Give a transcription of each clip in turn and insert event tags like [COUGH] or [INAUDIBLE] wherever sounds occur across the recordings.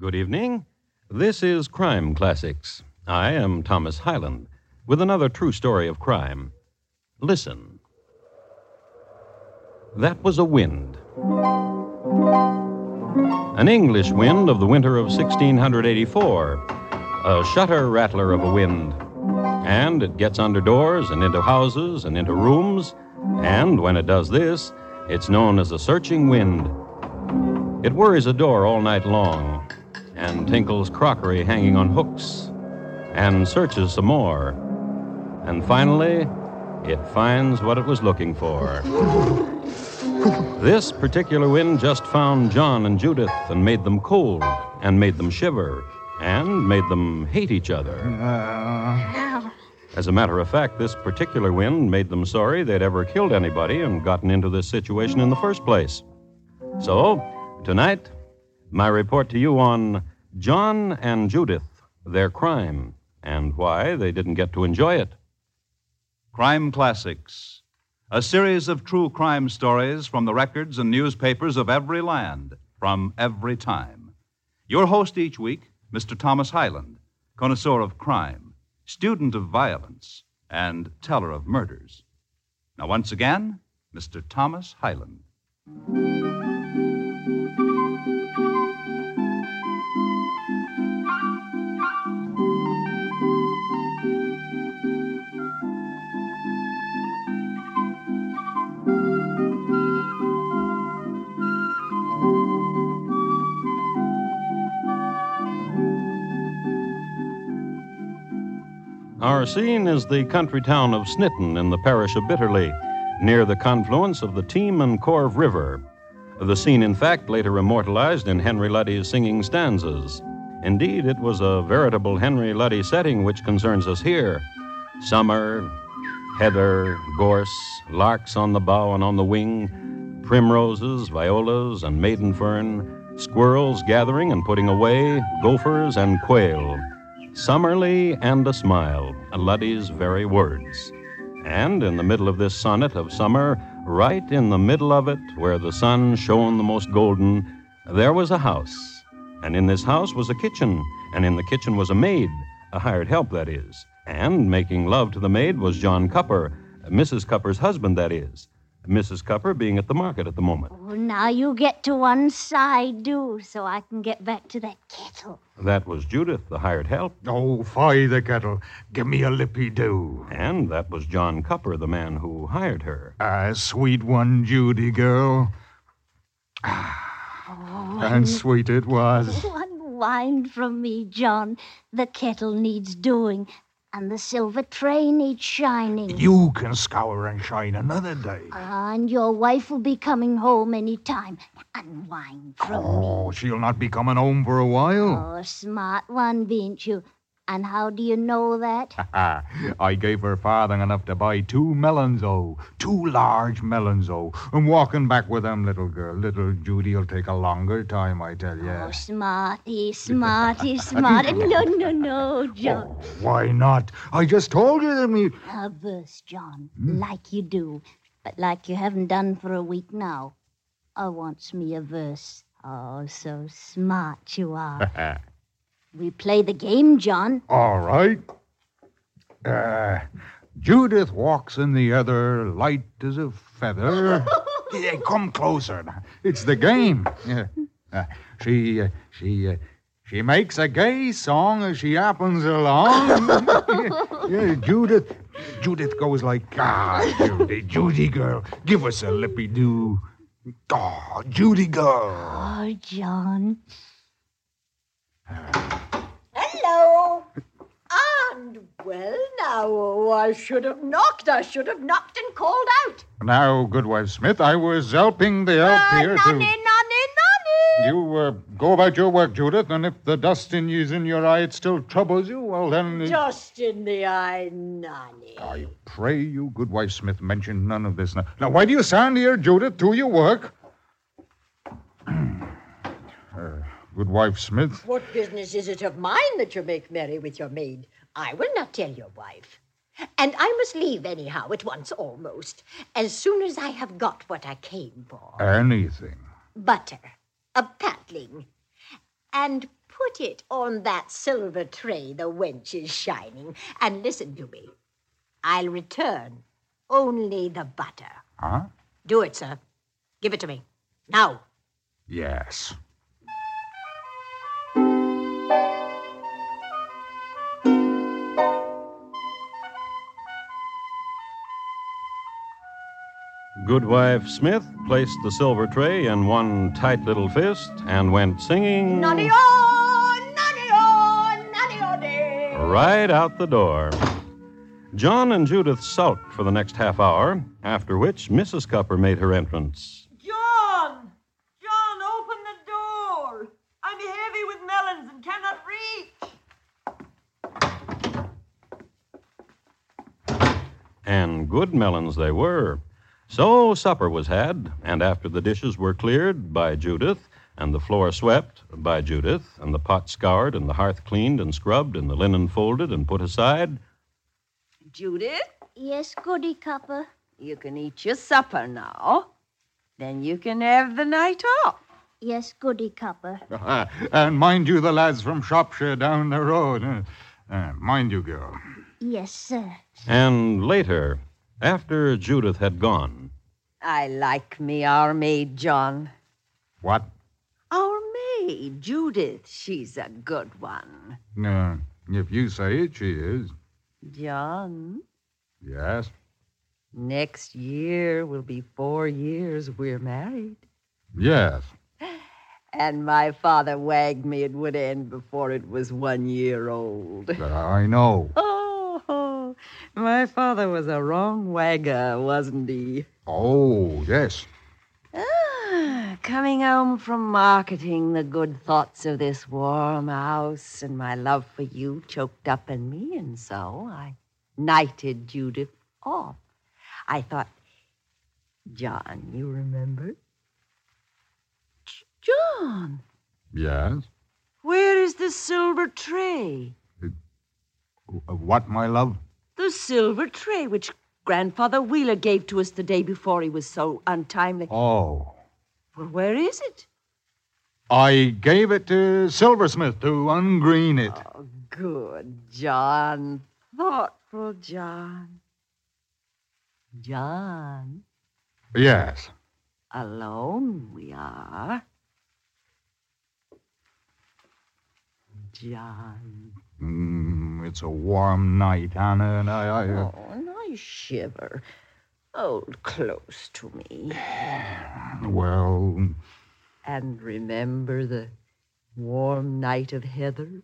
Good evening. This is Crime Classics. I am Thomas Hyland with another true story of crime. Listen. That was a wind. An English wind of the winter of 1684. A shutter rattler of a wind. And it gets under doors and into houses and into rooms. And when it does this, it's known as a searching wind. It worries a door all night long and tinkles crockery hanging on hooks and searches some more. And finally, it finds what it was looking for. This particular wind just found John and Judith and made them cold and made them shiver and made them hate each other. Uh. As a matter of fact, this particular wind made them sorry they'd ever killed anybody and gotten into this situation in the first place. So, tonight, my report to you on John and Judith, their crime, and why they didn't get to enjoy it. Crime Classics, a series of true crime stories from the records and newspapers of every land, from every time. Your host each week, Mr. Thomas Hyland, connoisseur of crime, student of violence, and teller of murders. Now, once again, Mr. Thomas Hyland. Our scene is the country town of Snitton in the parish of Bitterley, near the confluence of the Teme and Corve River. The scene, in fact, later immortalized in Henry Luddy's singing stanzas. Indeed, it was a veritable Henry Luddy setting which concerns us here. Summer, heather, gorse, larks on the bough and on the wing, primroses, violas, and maiden fern, squirrels gathering and putting away, gophers and quail. Summerly and a smile, Luddy's very words. And in the middle of this sonnet of summer, right in the middle of it, where the sun shone the most golden, there was a house. And in this house was a kitchen, and in the kitchen was a maid, a hired help, that is. And making love to the maid was John Cupper, Mrs. Cupper's husband, that is. Mrs. Cupper being at the market at the moment. Well, now you get to one side, do, so I can get back to that kettle. That was Judith, the hired help. Oh, fie the kettle. Give me a lippy do. And that was John Cupper, the man who hired her. Ah, sweet one, Judy girl. Oh, And sweet it was. One wine from me, John. The kettle needs doing, and the silver tray needs shining. You can scour and shine another day. And your wife will be coming home any time. And wine from Oh, she'll not be coming home for a while. Oh, smart one, bean't you? And how do you know that? [LAUGHS] I gave her farthing enough to buy two melons, oh, two large melons, oh. And walking back with them, little girl, little Judy'll take a longer time, I tell you. Oh, smarty, smarty, [LAUGHS] smarty. No, no, no, John. Oh, why not? I just told you that me. A verse, John, hmm? like you do, but like you haven't done for a week now. I wants me a verse. Oh, so smart you are. [LAUGHS] we play the game, John. All right. Uh, Judith walks in the other, light as a feather. [LAUGHS] Yeah, come closer. It's the game. Yeah. Uh, she, uh, she, uh, she makes a gay song as she happens along. [LAUGHS] yeah, yeah, Judith, Judith goes like, ah, Judy, Judy girl, give us a lippy do. Oh, Judy girl. Oh, John. Hello. And well, now, oh, I should have knocked. I should have knocked and called out. Now, Goodwife Smith, I was helping the elf Uh, here nonny, to. nonny, nonny. You uh, go about your work, Judith, and if the dust in is in your eye, it still troubles you, well then. Just in the eye, nonny. I pray you, Goodwife Smith, mention none of this now. Now, why do you stand here, Judith? Do your work. [CLEARS THROAT] uh, Goodwife Smith. What business is it of mine that you make merry with your maid? I will not tell your wife. And I must leave anyhow at once almost, as soon as I have got what I came for. Anything. Butter, a patling, and put it on that silver tray the wench is shining. And listen to me. I'll return only the butter. Huh? Do it, sir. Give it to me. Now. Yes. Goodwife Smith placed the silver tray in one tight little fist and went singing Noddy-o, noddy-o, noddy-o-day. right out the door. John and Judith sulked for the next half hour, after which Mrs. Cupper made her entrance. John! John, open the door! I'm heavy with melons and cannot reach. And good melons they were. So supper was had, and after the dishes were cleared by Judith, and the floor swept by Judith, and the pot scoured, and the hearth cleaned and scrubbed, and the linen folded and put aside, Judith, Yes, Goody Copper. you can eat your supper now. Then you can have the night off. Yes, Goody Copper. [LAUGHS] and mind you, the lads from Shropshire down the road. Uh, uh, mind you, girl. Yes, sir. and later, after Judith had gone, I like me our maid, John. What? Our maid, Judith. She's a good one. Uh, if you say it, she is. John, Yes. next year will be four years we're married. Yes. And my father wagged me it would end before it was one year old. I know. Oh, my father was a wrong wagger, wasn't he? Oh, yes. Ah, coming home from marketing, the good thoughts of this warm house and my love for you choked up in me, and so I knighted Judith off. I thought, John, you remember? J- John, Yes. where is the silver tray? Uh, What, my love? The silver tray which Grandfather Wheeler gave to us the day before he was so untimely. Oh. Well, where is it? I gave it to Silversmith to ungreen it. Oh, good, John. Thoughtful John. John, Yes. alone we are. John. Mm, it's a warm night, Anna, and I. I uh, Oh, and I shiver. Hold close to me. [SIGHS] well, And remember the warm night of heather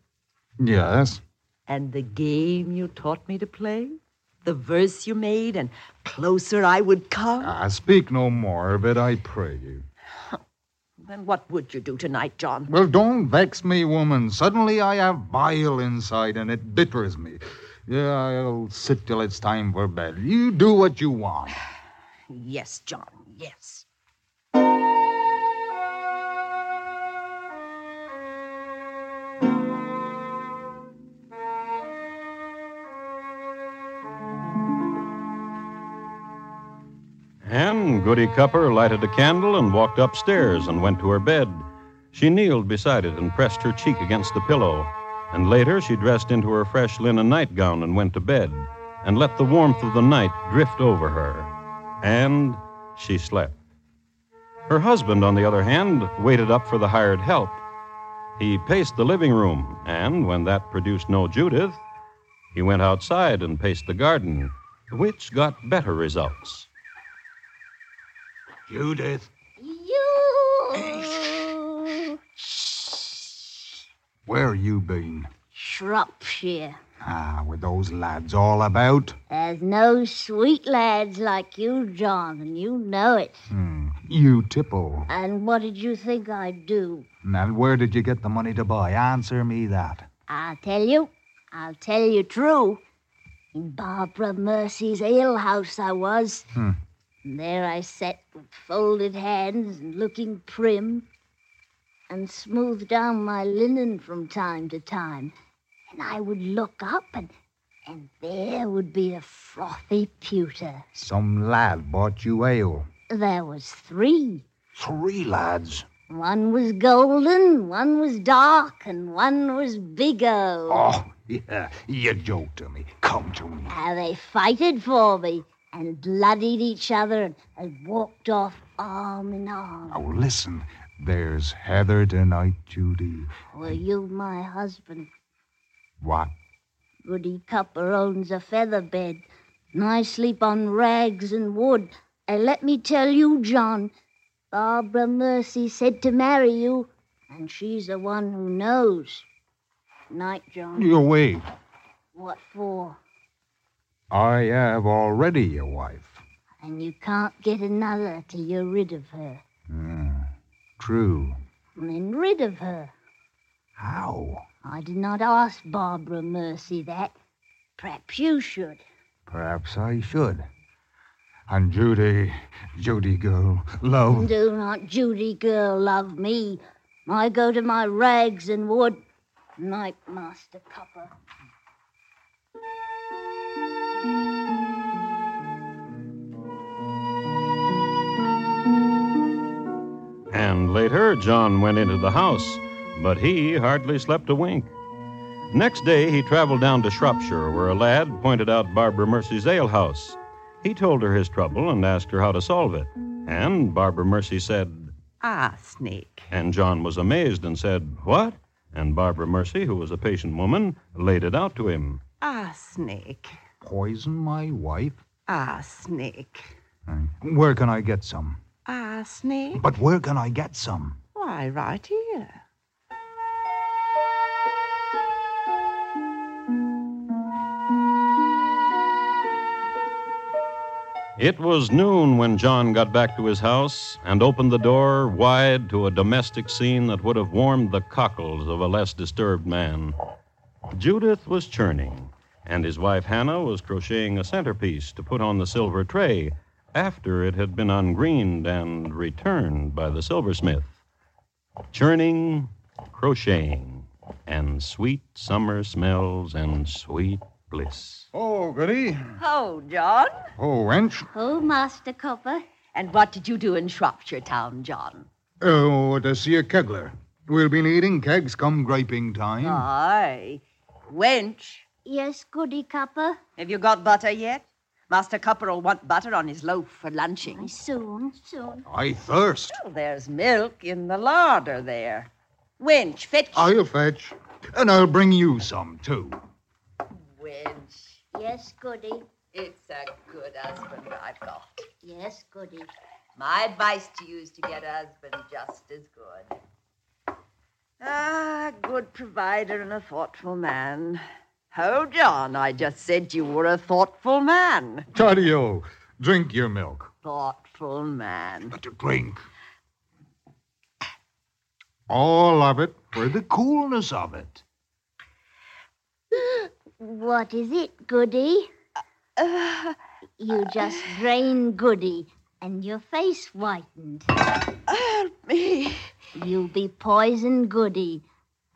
yes. and the game you taught me to play? The verse you made, and closer I would come? Uh, speak no more of it, I pray you. Then what would you do tonight, John? Well, don't vex me, woman. Suddenly I have bile inside, and it bitters me. Yeah, I'll sit till it's time for bed. You do what you want. [SIGHS] Yes, John, yes. Goody Cupper lighted a candle and walked upstairs and went to her bed. She kneeled beside it and pressed her cheek against the pillow. And later she dressed into her fresh linen nightgown and went to bed and let the warmth of the night drift over her. And she slept. Her husband, on the other hand, waited up for the hired help. He paced the living room, and when that produced no Judith, he went outside and paced the garden, which got better results. Judith. You. Where you been? Shropshire. Ah, with those lads all about? There's no sweet lads like you, John, and you know it. Hmm. You tipple. And what did you think I'd do? And where did you get the money to buy? Answer me that. I'll tell you. I'll tell you true. In Barbara Mercy's alehouse I was. Hmm. And there I sat with folded hands and looking prim, and smoothed down my linen from time to time. And I would look up, and, and there would be a frothy pewter. Some lad bought you ale. There was three. Three lads. One was golden, one was dark, and one was bigger. Oh, yeah, you joke to me. Come to me. How they fighted for me and bloodied each other and, walked off arm in arm. Oh, listen. There's Heather tonight, Judy. Were you my husband? What? Goody Cupper owns a feather bed, and I sleep on rags and wood. And let me tell you, John, Barbara Mercy said to marry you, and she's the one who knows. Night, John. You wait. What for? I have already a wife. And you can't get another till you're rid of her. Hmm, true. Then rid of her. How? I did not ask Barbara Mercy that. Perhaps you should. Perhaps I should. And Judy, Judy girl, love. Do not Judy girl love me. I go to my rags and wood. Night, Master Copper. And later, John went into the house, but he hardly slept a wink. Next day, he traveled down to Shropshire, where a lad pointed out Barbara Mercy's alehouse. He told her his trouble and asked her how to solve it. And Barbara Mercy said, Ah, Snake. and John was amazed and said, What? And Barbara Mercy, who was a patient woman, laid it out to him. Ah, Snake. Poison my wife? Ah, Snake. Where can I get some? Ah, Snake. But where can I get some? Why, right here. It was noon when John got back to his house and opened the door wide to a domestic scene that would have warmed the cockles of a less disturbed man. Judith was churning, and his wife Hannah was crocheting a centerpiece to put on the silver tray after it had been ungreened and returned by the silversmith. Churning, crocheting, and sweet summer smells and sweet bliss. Oh, goody. Oh, John. Oh, wench. Oh, Master Copper. And what did you do in Shropshire Town, John? Oh, to see a kegler. We'll be needing kegs come griping time. Aye. Wench, Yes, Goody Copper. have you got butter yet? Master Copper'll want butter on his loaf for lunching. Soon, soon. I thirst. Well, there's milk in the larder there. Wench, fetch. I'll fetch. And I'll bring you some, too. Wench, Yes, Goody. it's a good husband I've got. Yes, Goody. My advice to you is to get a husband just as good. Ah, good provider and a thoughtful man. Oh, John, I just said you were a thoughtful man. Tadio, drink your milk. Thoughtful man. But To drink. All of it for the coolness of it. What is it, Goody? Uh, You just drained Goody, and your face whitened. help me. You'll be poisoned, Goody,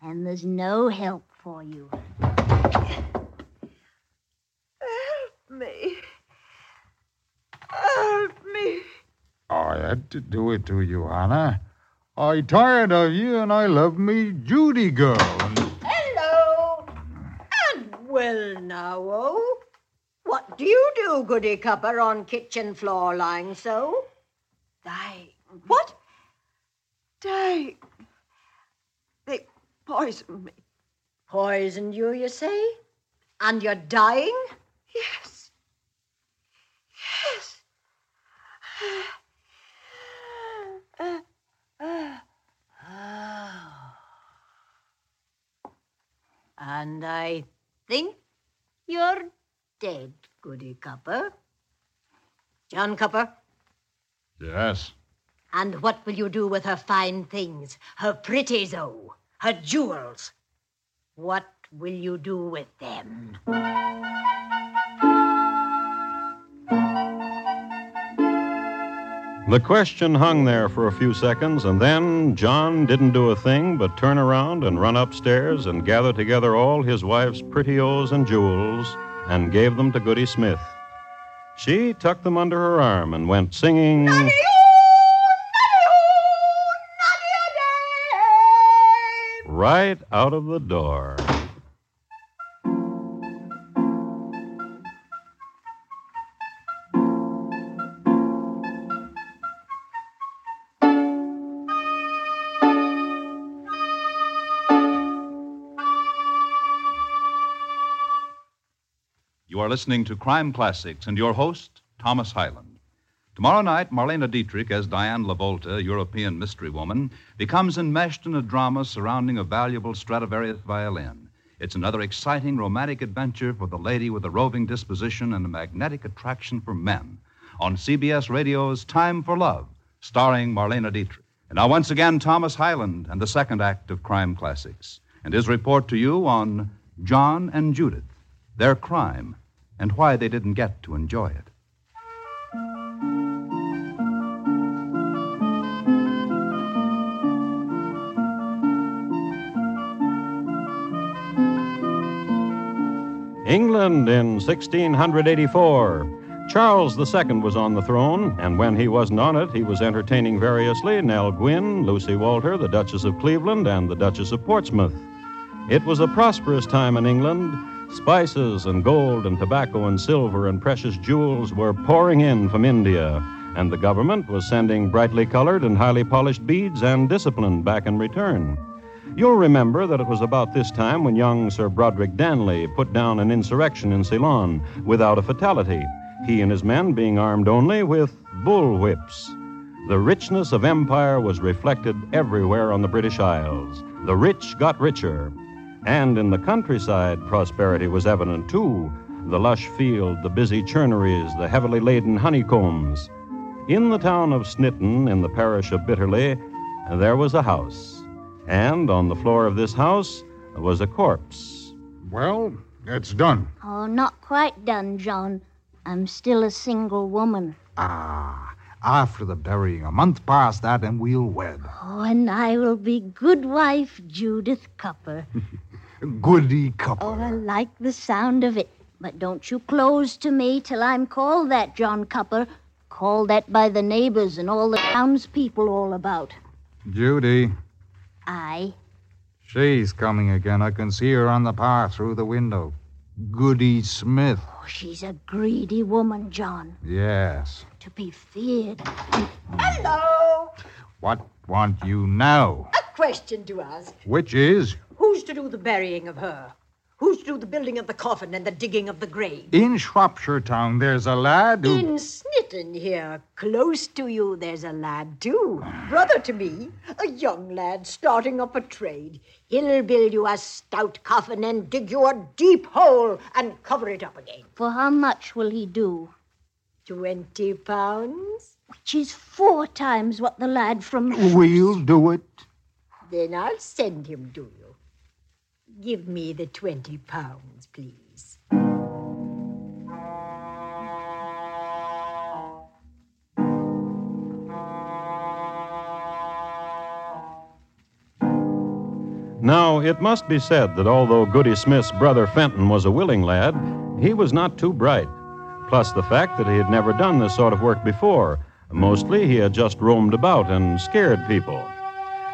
and there's no help for you. Help me. Help me. I had to do it to you, Hannah. I tired of you and I love me Judy girl. Hello. And well now, oh. What do you do, Goody Cupper, on kitchen floor lying so? Dying. What? Dying. They poisoned me. Poisoned you, you say? And you're dying? Yes. Yes. And I think you're dead, Goody Copper. John Copper? yes, and what will you do with her fine things, her pretties, oh, her jewels? What will you do with them? The question hung there for a few seconds, and then John didn't do a thing but turn around and run upstairs and gather together all his wife's prettios and jewels and gave them to Goody Smith. She tucked them under her arm and went singing. Nutty-o, nutty-o, right out of the door. Listening to Crime Classics and your host, Thomas Hyland. Tomorrow night, Marlene Dietrich, as Diane Lavolta, European mystery woman, becomes enmeshed in a drama surrounding a valuable Stradivarius violin. It's another exciting romantic adventure for the lady with a roving disposition and a magnetic attraction for men. On CBS Radio's Time for Love, starring Marlene Dietrich. And now, once again, Thomas Hyland and the second act of Crime Classics, and his report to you on John and Judith, their crime, and why they didn't get to enjoy it. England in 1684. Charles II was on the throne, and when he wasn't on it, he was entertaining variously Nell Gwynn, Lucy Walter, the Duchess of Cleveland, and the Duchess of Portsmouth. It was a prosperous time in England. Spices and gold and tobacco and silver and precious jewels were pouring in from India, and the government was sending brightly colored and highly polished beads and discipline back in return. You'll remember that it was about this time when young Sir Broderick Danley put down an insurrection in Ceylon without a fatality, he and his men being armed only with bull whips. The richness of empire was reflected everywhere on the British Isles. The rich got richer. And in the countryside, prosperity was evident too the lush field, the busy churneries, the heavily laden honeycombs. In the town of Snitton, in the parish of Bitterley, there was a house. And on the floor of this house was a corpse. Well, it's done. Oh, not quite done, John. I'm still a single woman. Ah, after the burying, a month past that, and we'll wed. Oh, and I will be good wife Judith Cupper. [LAUGHS] Goody couple. Oh, I like the sound of it. But don't you close to me till I'm called that, John Cupper. Called that by the neighbors and all the townspeople all about. Judy, I. she's coming again. I can see her on the path through the window. Goody Smith. Oh, she's a greedy woman, John. Yes. To be feared. Hello! What want you now? A question to ask. Which is Who's to do the burying of her? Who's to do the building of the coffin and the digging of the grave? in Shropshire Town. There's a lad who. In Snitton here, close to you, there's a lad too. Brother to me, a young lad starting up a trade. He'll build you a stout coffin and dig you a deep hole and cover it up again. For how much will he do? Twenty pounds? Which is four times what the lad from. We'll do it. Then I'll send him to you. Give me the twenty pounds, please. Now, it must be said that although Goody Smith's brother Fenton was a willing lad, he was not too bright. Plus the fact that he had never done this sort of work before. Mostly he had just roamed about and scared people.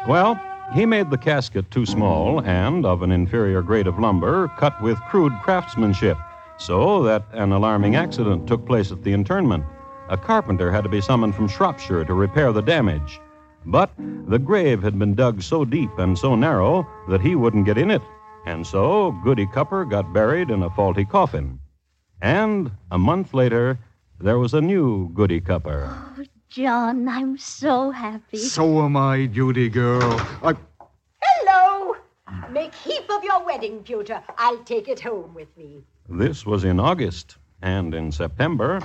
Well, he made the casket too small and of an inferior grade of lumber, cut with crude craftsmanship, so that an alarming accident took place at the internment. A carpenter had to be summoned from Shropshire to repair the damage. But the grave had been dug so deep and so narrow that he wouldn't get in it. And so Goody Cupper got buried in a faulty coffin. And a month later, there was a new Goody Cupper. Oh, John, I'm so happy. So am I, Judy girl. I. Hello! Make heap of your wedding pewter. I'll take it home with me. This was in August, and in September,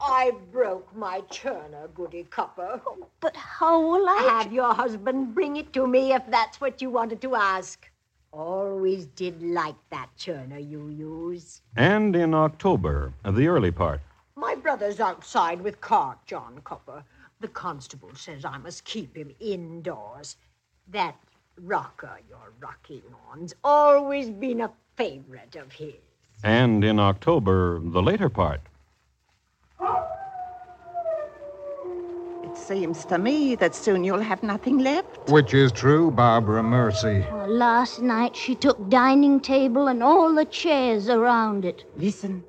I broke my churner, Goody Copper. Oh, but how will I? Have your husband bring it to me if that's what you wanted to ask. Always did like that churner you use. and in October, the early part. My brother's outside with cart, John Copper. The constable says I must keep him indoors. That rocker you're rocking on's always been a favorite of his. And in October, the later part. It seems to me that soon you'll have nothing left. Which is true, Barbara Mercy. Well, last night she took dining table and all the chairs around it. Listen.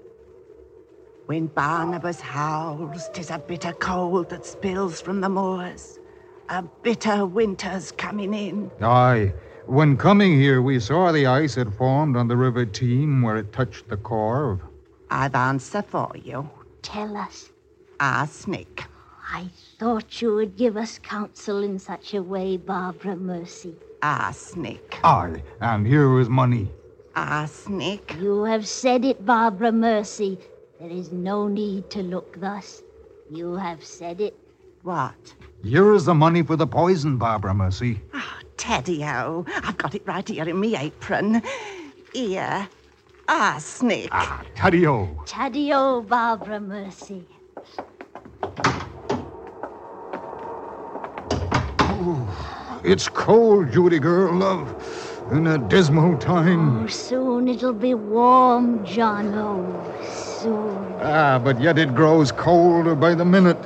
When Barnabas howls, 'tis a bitter cold that spills from the moors. A bitter winter's coming in. Aye. When coming here, we saw the ice had formed on the River Teme where it touched the Corve. I've answer for you. Tell us. Arsenic. I thought you would give us counsel in such a way, Barbara Mercy. Arsenic. Aye, and here is money. Arsenic. You have said it, Barbara Mercy. There is no need to look thus. You have said it. What? Here is the money for the poison, Barbara Mercy. Oh, Teddy-o. I've got it right here in me apron. Here. Arsenic. Ah, Taddy-o. Taddy-o, Barbara Mercy. It's cold, Judy girl, love. In a dismal time. Oh, soon it'll be warm, John. Oh, soon. Ah, but yet it grows colder by the minute.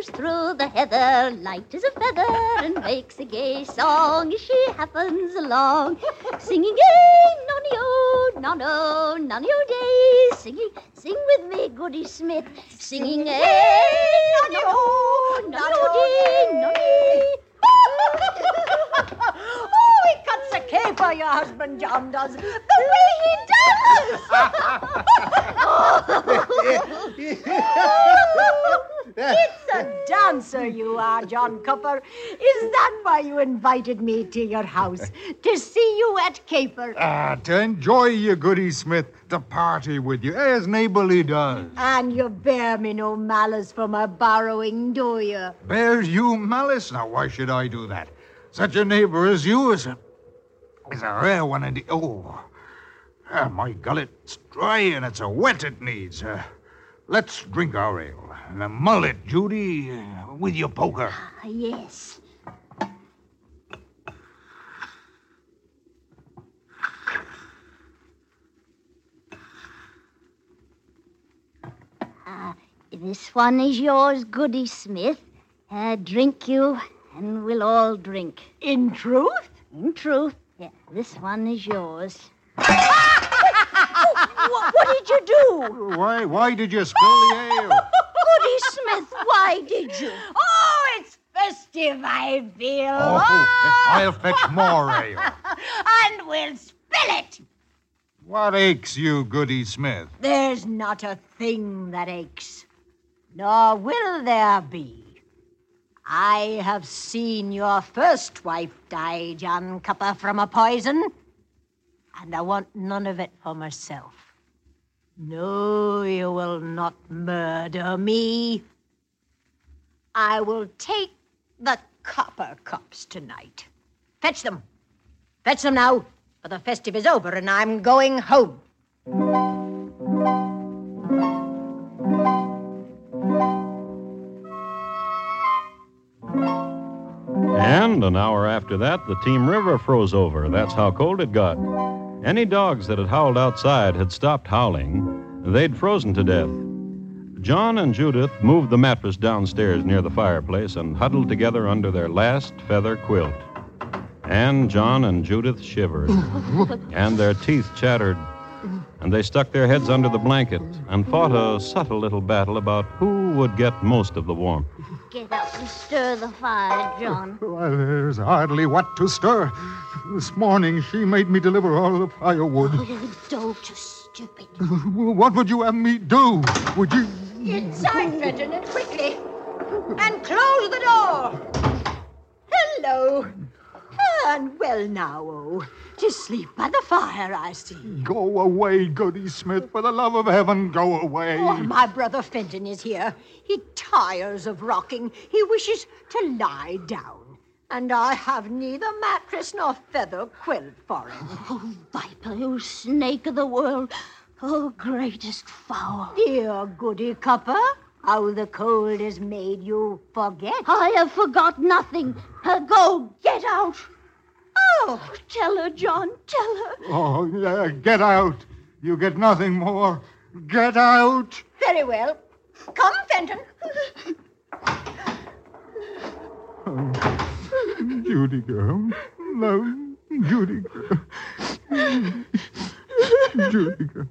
Goes through the heather, light as a feather, and makes a gay song as she happens along, [LAUGHS] singing a nonny o, nonno, nonny oh, o oh, day, singing, sing with me, Goody Smith, singing a nonny o, nonny o day, nonny. [LAUGHS] oh, he cuts a caper, your husband John does. The way he does! [LAUGHS] it's a dancer you are, John Cupper. Is that why you invited me to your house? To see you at caper? Ah, to enjoy you, Goody Smith, to party with you, as neighborly does. And you bear me no malice for my borrowing, do you? Bears you malice? Now, why should I do that? Such a neighbor as you is a, is a rare one indeed. Oh, ah, my gullet's dry and it's a wet it needs. Uh, let's drink our ale. And a mullet, Judy, uh, with your poker. Ah, yes. Ah, this one is yours, Goody Smith. Uh, drink you, and we'll all drink. In truth? In truth, yeah, this one is yours. What, what did you do? Why, why did you spill the ale? Goody Smith, why did you? Oh, it's festive, I feel. Oh, ah! eh, I'll fetch more ale. [LAUGHS] and we'll spill it. What aches you, Goody Smith? There's not a thing that aches, nor will there be. I have seen your first wife die, John Cupper, from a poison, and I want none of it for myself. No, you will not murder me. I will take the copper cups tonight. Fetch them. Fetch them now, for the festive is over and I'm going home. And an hour after that, the Teme River froze over. That's how cold it got. Any dogs that had howled outside had stopped howling. They'd frozen to death. John and Judith moved the mattress downstairs near the fireplace and huddled together under their last feather quilt. And John and Judith shivered, [LAUGHS] and their teeth chattered, and they stuck their heads under the blanket and fought a subtle little battle about who would get most of the warmth. Get up and stir the fire, John. [LAUGHS] Well, there's hardly what to stir. This morning she made me deliver all the firewood. Oh, don't you stupid. [LAUGHS] What would you have me do? Would you? Inside, Fenton, and quickly. And close the door. Hello. And well now, oh. To sleep by the fire, I see. Go away, Goody Smith. For the love of heaven, go away. Oh, my brother Fenton is here. He tires of rocking. He wishes to lie down. And I have neither mattress nor feather quilt for him. Oh, Viper, you snake of the world. Oh, greatest foul. Dear Goody Copper, how the cold has made you forget. I have forgot nothing. Uh, go, get out. Oh, Tell her, John, tell her. Oh, yeah, get out. You get nothing more. Get out. very well. Come, Fenton. oh, Judy girl. Love, Judy girl. Judy girl.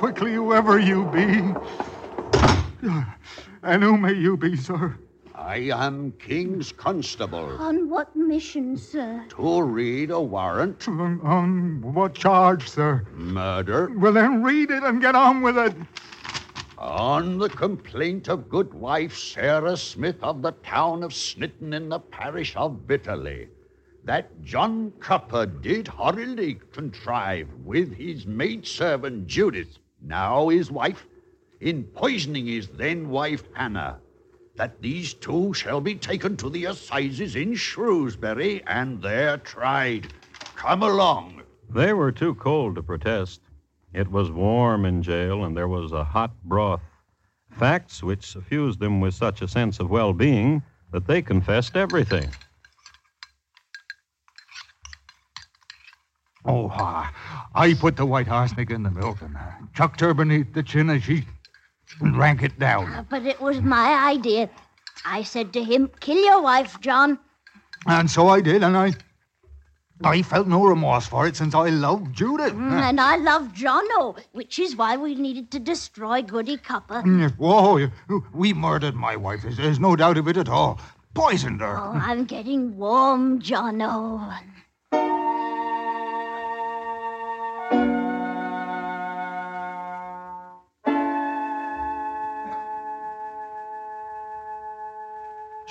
Quickly, whoever you be. And who may you be, sir? I am King's Constable On what mission, sir? to read a warrant. On, on what charge, sir? Murder Well, then read it and get on with it. on the complaint of good wife Sarah Smith of the town of Snitton in the parish of Bitterley that John Copper did horribly contrive with his maidservant Judith, now his wife, in poisoning his then wife Hannah, that these two shall be taken to the assizes in Shrewsbury and there tried. Come along. They were too cold to protest. It was warm in jail, and there was a hot broth. Facts which suffused them with such a sense of well being that they confessed everything. Oh, ah, I put the white arsenic in the milk and uh, chucked her beneath the chin as she drank it down. Uh, But it was my idea. I said to him, kill your wife, John. And so I did, and I I felt no remorse for it since I loved Judith. Mm, And I love Jono, which is why we needed to destroy Goody Copper. Mm, Whoa, you- we murdered my wife. There's, there's no doubt of it at all. Poisoned her. Oh, I'm getting warm, Jono.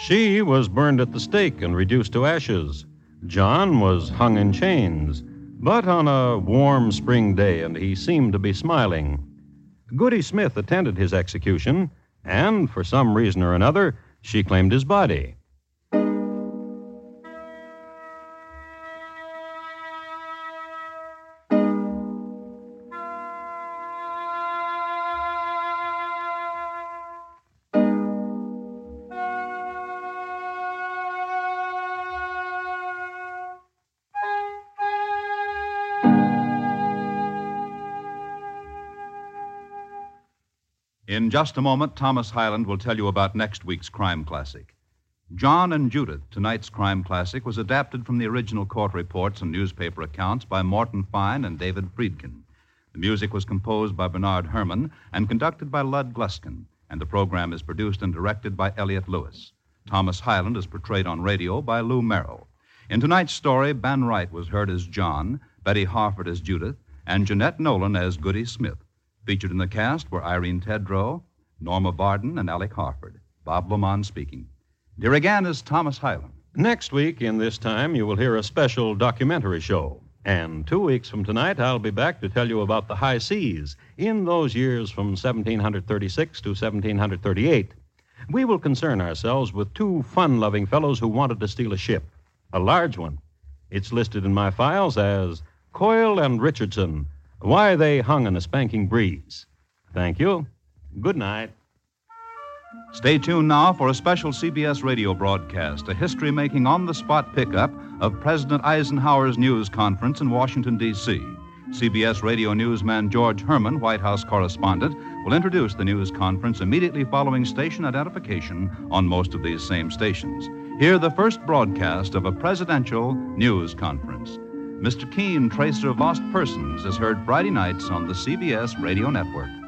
She was burned at the stake and reduced to ashes. John was hung in chains, but on a warm spring day, and he seemed to be smiling. Goody Smith attended his execution, and for some reason or another, she claimed his body. In just a moment, Thomas Hyland will tell you about next week's crime classic. John and Judith, tonight's crime classic, was adapted from the original court reports and newspaper accounts by Morton Fine and David Friedkin. The music was composed by Bernard Herrmann and conducted by Lud Gluskin, and the program is produced and directed by Elliott Lewis. Thomas Hyland is portrayed on radio by Lou Merrill. In tonight's story, Ben Wright was heard as John, Betty Harford as Judith, and Jeanette Nolan as Goody Smith. Featured in the cast were Irene Tedrow, Norma Varden, and Alec Harford. Bob LeMond speaking. Here again is Thomas Hyland. Next week, in this time, you will hear a special documentary show. And two weeks from tonight, I'll be back to tell you about the high seas in those years from 1736 to 1738. We will concern ourselves with two fun loving fellows who wanted to steal a ship, a large one. It's listed in my files as Coyle and Richardson Why They Hung in a Spanking Breeze. Thank you. Good night. Stay tuned now for a special CBS radio broadcast, a history making on the spot pickup of President Eisenhower's news conference in Washington, D.C. CBS radio newsman George Herman, White House correspondent, will introduce the news conference immediately following station identification on most of these same stations. Hear the first broadcast of a presidential news conference. Mr. Keen, Tracer of Lost Persons, is heard Friday nights on the CBS radio network.